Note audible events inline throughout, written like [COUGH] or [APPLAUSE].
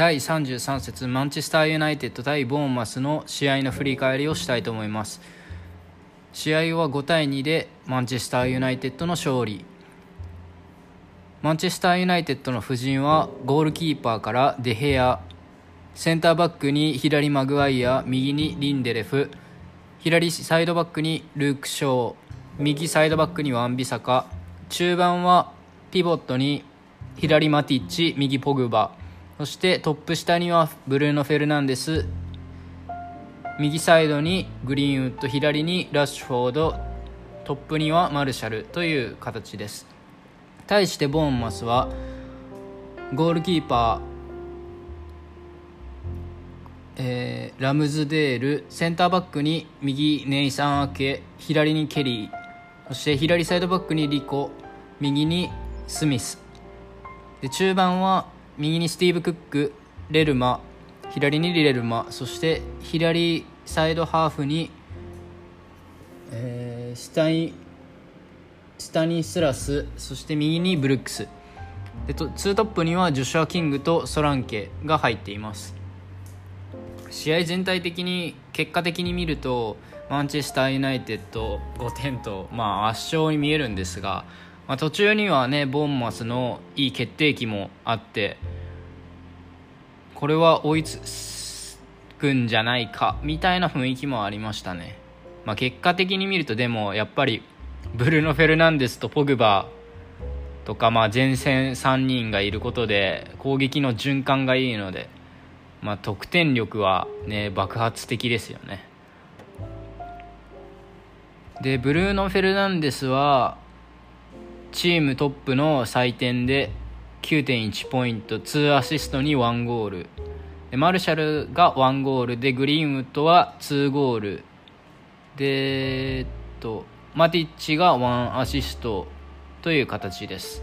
第33節マンチェスターユナイテッド対ボーンマスの試合の振り返りをしたいと思います。試合は5対2でマンチェスターユナイテッドの勝利。マンチェスターユナイテッドの布陣はゴールキーパーからデヘア。センターバックに左マグワイア。右にリンデレフ。左サイドバックにルーク・ショー。右サイドバックにワンビサカ。中盤はピボットに左マティッチ。右ポグバ。そしてトップ下にはブルーノ・フェルナンデス。右サイドにグリーンウッド左にラッシュフォード。トップにはマルシャルという形です。対してボーンマスはゴールキーパー、えー、ラムズデールセンターバックに右ネイサン・アケ左にケリー。そして左サイドバックにリコ右にスミス。で中盤は右にスティーブ・クックレルマ左にリレルマそして左サイドハーフに、えー、下にスタニスラスそして右にブルックス。でと2トップにはジョシュア・キングとソランケが入っています。試合全体的に結果的に見るとマンチェスター・ユナイテッド5点と、まあ、圧勝に見えるんですが、まあ、途中にはねボーンマスのいい決定機もあってこれは追いつくんじゃないかみたいな雰囲気もありましたね、まあ、結果的に見るとでもやっぱりブルーノ・フェルナンデスとポグバとか、まあ、前線3人がいることで攻撃の循環がいいので、まあ、得点力は、ね、爆発的ですよね。でブルーノ・フェルナンデスはチームトップの採点で9.1ポイント2アシストに1ゴール。でマルシャルが1ゴールでグリーンウッドは2ゴール。でえっとマティッチが1アシストという形です、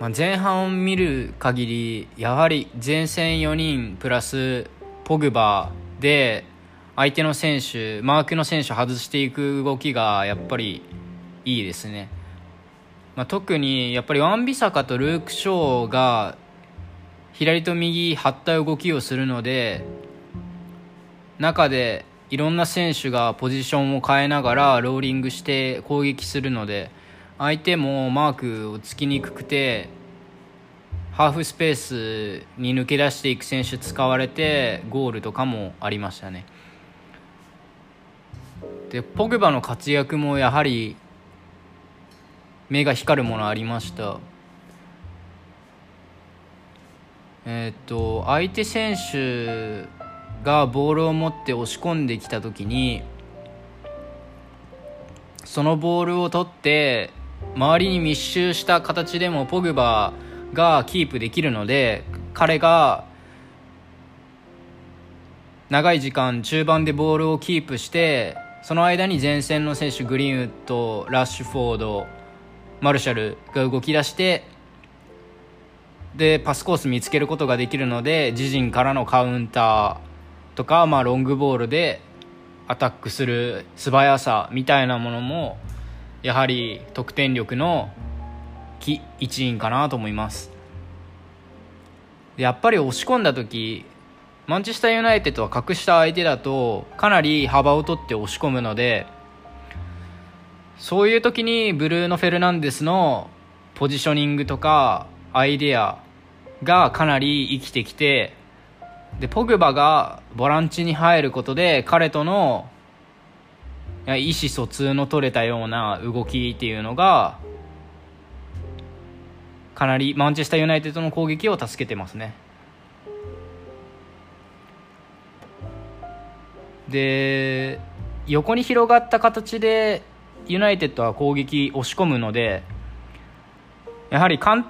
まあ、前半を見る限りやはり前線4人プラスポグバーで相手の選手マークの選手を外していく動きがやっぱりいいですね、まあ、特にやっぱりワンビサカとルーク・ショーが左と右張った動きをするので中でいろんな選手がポジションを変えながらローリングして攻撃するので相手もマークをつきにくくてハーフスペースに抜け出していく選手使われてゴールとかもありましたね。でポグバの活躍もやはり目が光るものありました。えっ、と相手選手がボールを持って押し込んできた時にそのボールを取って周りに密集した形でもポグバがキープできるので彼が長い時間中盤でボールをキープしてその間に前線の選手グリーンウッドラッシュフォードマルシャルが動き出してでパスコース見つけることができるので自陣からのカウンターとか、まあ、ロングボールでアタックする素早さみたいなものもやはり得点力の一員かなと思います。やっぱり押し込んだ時マンチェスターユナイテッドは格下相手だとかなり幅を取って押し込むのでそういう時にブルーノ・フェルナンデスのポジショニングとかアイデアがかなり生きてきてでポグバがボランチに入ることで彼との意思疎通の取れたような動きっていうのがかなりマンチェスターユナイテッドの攻撃を助けてますね。で横に広がった形でユナイテッドは攻撃押し込むのでやはりカウン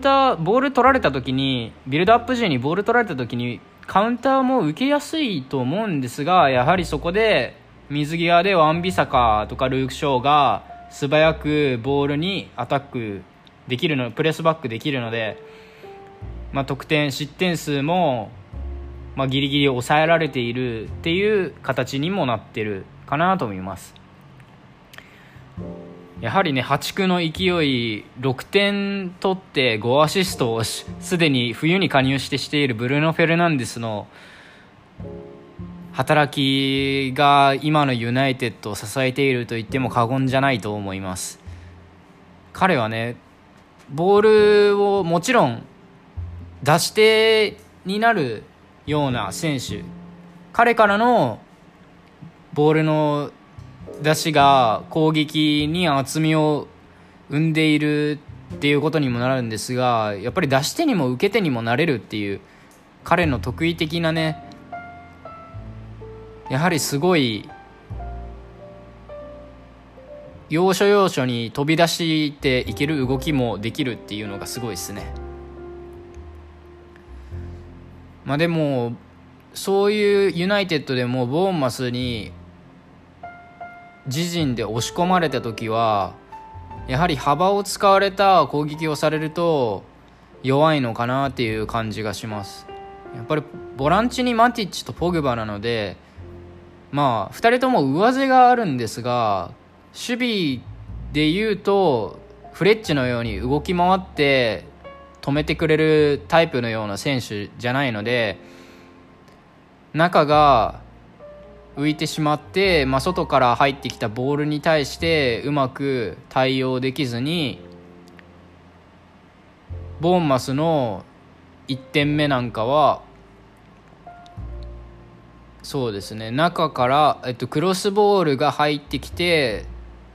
ターボール取られた時にビルドアップ時にボール取られた時にカウンターも受けやすいと思うんですがやはりそこで水際でワンビサカとかルーク・ショーが素早くボールにアタックできるのプレスバックできるので、まあ、得点失点数も、まあ、ギリギリ抑えられているっていう形にもなってるかなと思います。やはりね破竹の勢い6点取って5アシストをすでに冬に加入してしているブルーノ・フェルナンデスの働きが今のユナイテッドを支えていると言っても過言じゃないと思います。彼はねボールをもちろん出し手になるような選手彼からのボールの出しが攻撃に厚みを生んでいるっていうことにもなるんですがやっぱり出し手にも受け手にもなれるっていう彼の得意的なねやはりすごい要所要所に飛び出していける動きもできるっていうのがすごいですね。まあでもそういうユナイテッドでもボーンマスに自陣で押し込まれた時はやはり幅を使われた攻撃をされると弱いのかなっていう感じがします。やっぱりボランチにマティッチとポグバなのでまあ2人とも上背があるんですが守備でいうとフレッチのように動き回って止めてくれるタイプのような選手じゃないので中が浮いてしまって、まあ、外から入ってきたボールに対してうまく対応できずにボーンマスの1点目なんかはそうですね中から、えっと、クロスボールが入ってきて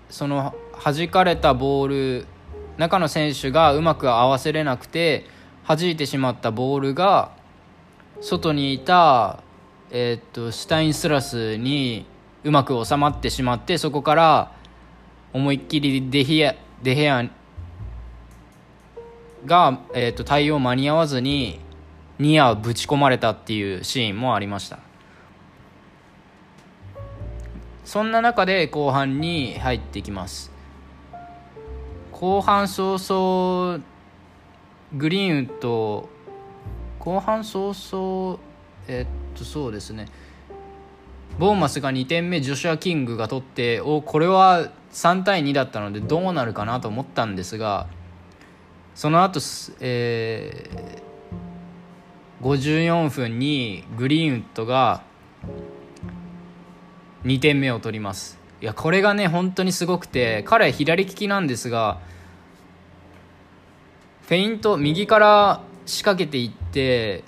その弾かれたボール中の選手がうまく合わせれなくて弾いてしまったボールが外にいた、え、っとシュタインスラスにうまく収まってしまってそこから思いっきりデヒアデヘアが、え、っと対応間に合わずにニアぶち込まれたっていうシーンもありました。そんな中で後半に入ってきます。後半早々グリーンウッド後半早々えっとそうですね。ボーマスが2点目ジョシュア・キングが取っておこれは3対2だったのでどうなるかなと思ったんですがその後、えー、54分にグリーンウッドが2点目を取ります。いやこれがね本当にすごくて彼左利きなんですがフェイント右から仕掛けていって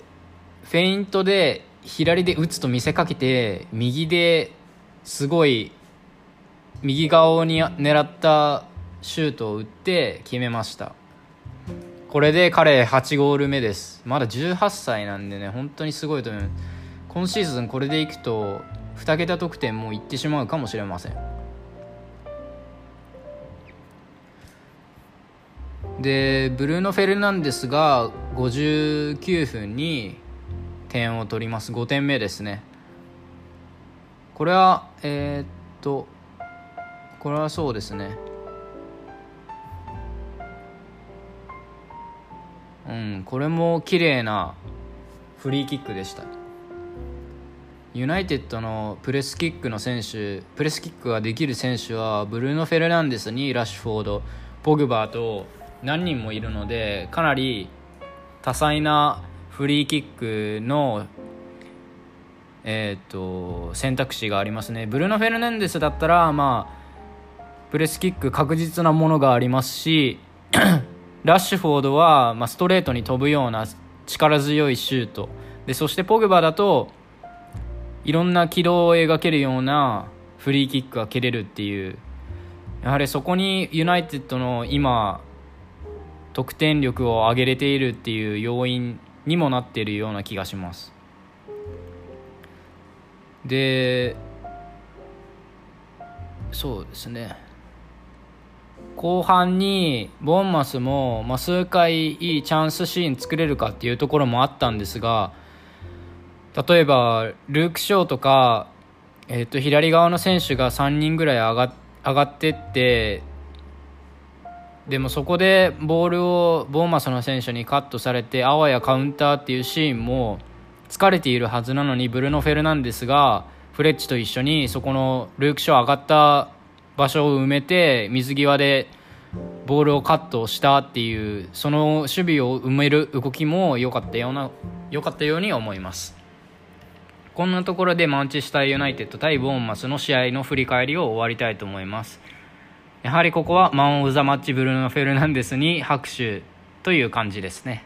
フェイントで左で打つと見せかけて右ですごい右側に狙ったシュートを打って決めました。これで彼8ゴール目です。まだ18歳なんでね本当にすごいと思います。今シーズンこれでいくと2桁得点もいってしまうかもしれません。でブルーノ・フェルナンデスが59分に点を取ります。5点目ですね。これはえー、っとこれはそうですね。うんこれも綺麗なフリーキックでした。ユナイテッドのプレスキックの選手プレスキックができる選手はブルーノ・フェルナンデスにラッシュフォードポグバーと何人もいるのでかなり多彩なフリーキックの、えーと、選択肢がありますね。ブルーノ・フェルナンデスだったら、まあ、プレスキック確実なものがありますし [CLEARS THROAT] ラッシュフォードは、まあ、ストレートに飛ぶような力強いシュート。でそしてポグバーだといろんな軌道を描けるようなフリーキックが蹴れるっていうやはりそこにユナイテッドの今得点力を上げれているっていう要因にもなっているような気がします。でそうですね。後半にボンマスも、まあ、数回いいチャンスシーン作れるかっていうところもあったんですが例えばルーク・ショーとか、えー、と左側の選手が3人ぐらい上が上がってってでもそこでボールをボーマスの選手にカットされてあわやカウンターっていうシーンも疲れているはずなのにブルノ・フェルナンデスがフレッチと一緒にそこのルーク・ショー上がった場所を埋めて水際でボールをカットしたっていうその守備を埋める動きも良かったような良かったように思います。こんなところでマンチェスターユナイテッド対ボーンマスの試合の振り返りを終わりたいと思います。やはりここはマン・オブ・ザ・マッチブルーノ・フェルナンデスに拍手という感じですね。